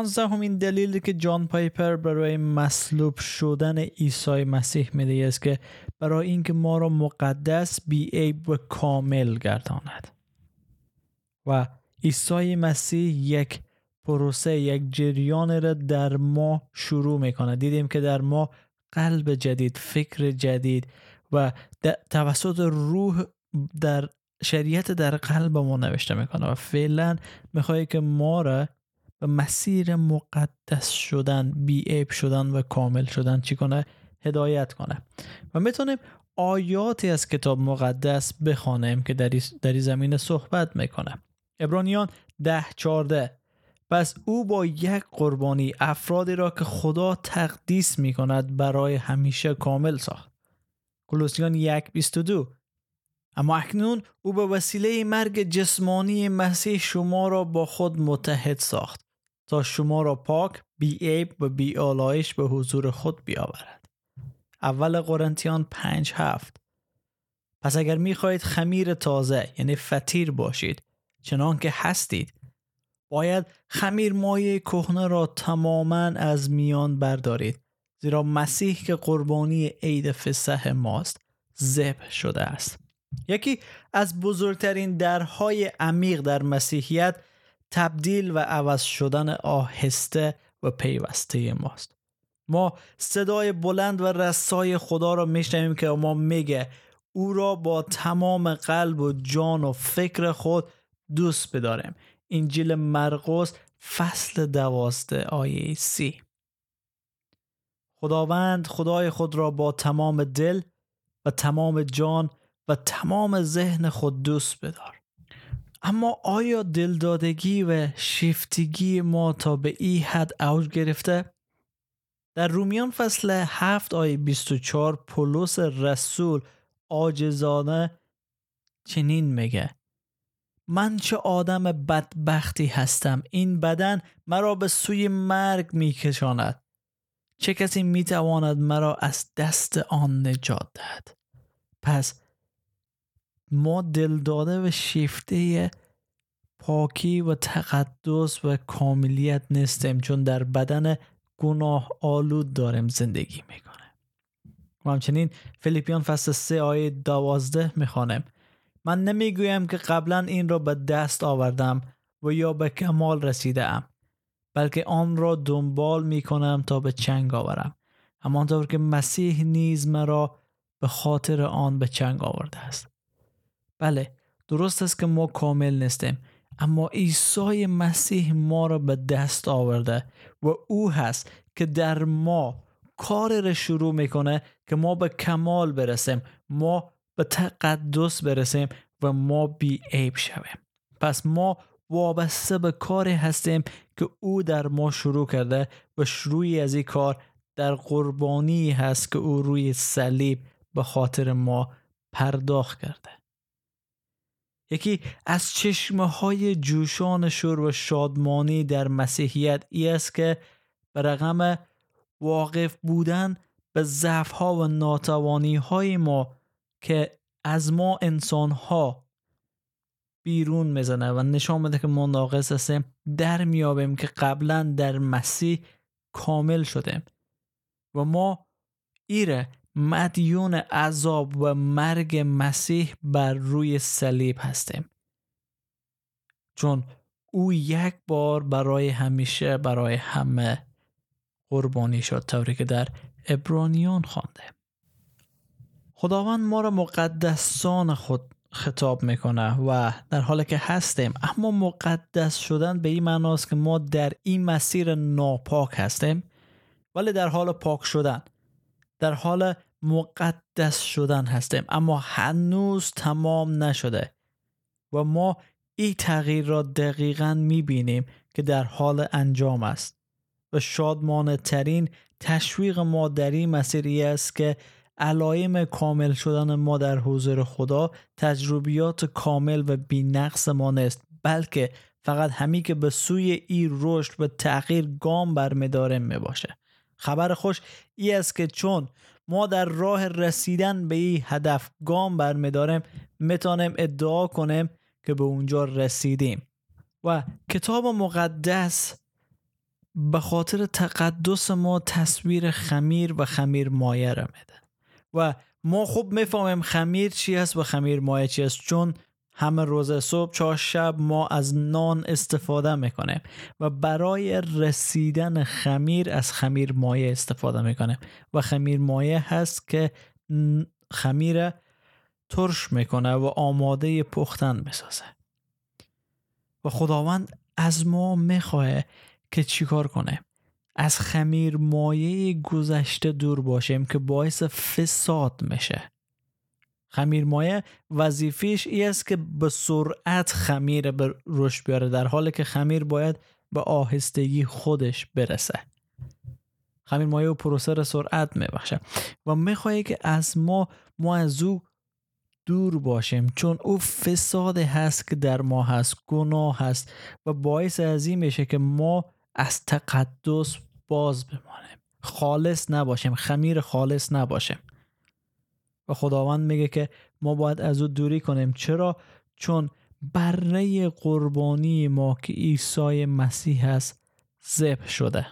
پانزدهمین دلیلی که جان پایپر برای مصلوب شدن عیسی مسیح میده است که برای اینکه ما را مقدس بیعیب و کامل گرداند. و عیسی مسیح یک پروسه یک جریان را در ما شروع می‌کنه دیدیم که در ما قلب جدید فکر جدید و توسط روح در شریعت در قلب ما نوشته می‌کنه و فعلا می‌خواد که ما را به مسیر مقدس شدن بیعیب شدن و کامل شدن چی کنه؟ هدایت کنه. و می‌تونیم آیاتی از کتاب مقدس بخوانیم که در این زمینه صحبت می‌کنه. ابرانیان ده چارده پس او با یک قربانی افرادی را که خدا تقدیس می کند برای همیشه کامل ساخت. کلوسیان یک بیست دو. اما اکنون او به وسیله مرگ جسمانی مسیح شما را با خود متحد ساخت. تا شما را پاک بی عیب و بی آلایش به حضور خود بیاورد. اول قرنتیان پنج هفت. پس اگر می‌خواهید خمیر تازه یعنی فتیر باشید چنان که هستید باید خمیر مایه کهنه را تماما از میان بردارید زیرا مسیح که قربانی عید فسح ماست ذبح شده است. یکی از بزرگترین درهای عمیق در مسیحیت تبدیل و عوض شدن آهسته و پیوسته ماست. ما صدای بلند و رسای خدا را میشنویم که ما میگه او را با تمام قلب و جان و فکر خود دوست بداریم. انجیل مرقس فصل دوازده آیه سی. خداوند خدای خود را با تمام دل و تمام جان و تمام ذهن خود دوست بدار. اما آیا دلدادگی و شیفتگی ما تا به این حد اوج گرفته؟ در رومیان فصل 7 آیه 24 پولس رسول آجزانه چنین میگه. من چه آدم بدبختی هستم. این بدن مرا به سوی مرگ میکشاند. چه کسی می‌تواند مرا از دست آن نجات دهد؟ پس ما دلداده و شیفته پاکی و تقدس و کاملیت نیستیم چون در بدن گناه آلود داریم زندگی می‌کنه و همچنین فیلیپیان فصل 3 آیه دوازده می‌خوانیم من نمی‌گویم که قبلا این را به دست آوردم و یا به کمال رسیده ام بلکه آن را دنبال می‌کنم تا به چنگ آورم. همانطور که مسیح نیز مرا به خاطر آن به چنگ آورده است. بله درست است که ما کامل نیستیم اما عیسی مسیح ما را به دست آورده و او هست که در ما کار را شروع می‌کنه که ما به کمال برسیم ما به تقدس برسیم و ما بی عیب شویم. پس ما وابسته به کاری هستیم که او در ما شروع کرده و شروعی از این کار در قربانی هست که او روی صلیب به خاطر ما پرداخت کرده. یکی از چشمه های جوشان شور و شادمانی در مسیحیت ای است که به رقم واقف بودن به ضعف ها و ناتوانی های ما که از ما انسان ها بیرون می‌زنه و نشان بده که ما ناقص هستیم در میابیم که قبلا در مسیح کامل شدیم. و ما ایره مدیون عذاب و مرگ مسیح بر روی صلیب هستیم. چون او یک بار برای همیشه برای همه قربانی شد طوری که در ابرانیان خوانده خداوند ما را مقدسان خود خطاب می‌کنه و در حالی که هستیم اما مقدس شدن به این معناست که ما در این مسیر ناپاک هستیم ولی در حال پاک شدن. در حال مقدس شدن هستیم. اما هنوز تمام نشده. و ما این تغییر را دقیقا می‌بینیم که در حال انجام است. و شادمانه ترین تشویق ما در این مسیری است که علایم کامل شدن ما در حضور خدا تجربیات کامل و بینقص ما نیست بلکه فقط همی که به سوی ای رشد و تغییر گام برمیداره می باشه خبر خوش ای است که چون ما در راه رسیدن به این هدف گام برمیداریم می‌تونیم ادعا کنیم که به اونجا رسیدیم. و کتاب مقدس به خاطر تقدس ما تصویر خمیر و خمیر مایه را میده. و ما خوب می‌فهمیم خمیر چی است و خمیر مایه چی است چون همه روز صبح چهار شب ما از نان استفاده می‌کنیم و برای رسیدن خمیر از خمیر مایه استفاده می‌کنیم و خمیر مایه هست که خمیر ترش می‌کنه و آماده پختن می‌سازه. و خداوند از ما می‌خواه که چیکار کنه؟ از خمیر مایه گذشته دور باشیم که باعث فساد میشه. خمیر مایه وظیفیش ای است که به سرعت خمیر به رشد بیاره در حالی که خمیر باید به آهستگی خودش برسه. خمیر مایه و پروسر سرعت میبخشه. و می‌خواهی که از ما ما از او دور باشیم چون او فساد هست که در ما هست گناه هست و باعث از این میشه که ما از تقدس باز بمانیم. خالص نباشیم خمیر خالص نباشیم و خداوند میگه که ما باید از او دوری کنیم. چرا؟ چون بره قربانی ما که عیسی مسیح است ذبح شده.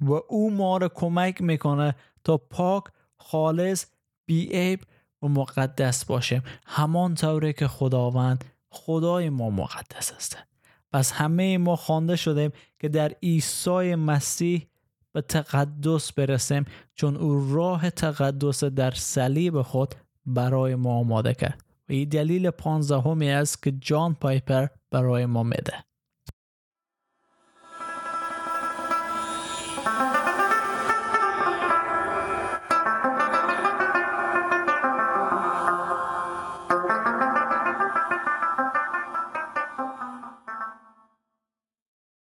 و او ما رو کمک می‌کنه تا پاک خالص بیعیب و مقدس باشیم. همان طوره که خداوند خدای ما مقدس است. پس همه ما خوانده شدیم که در عیسی مسیح به تقدس برسیم چون او راه تقدس در صلیب خود برای ما آماده کرد. و این دلیل پانزدهمی است که جان پایپر برای ما میده.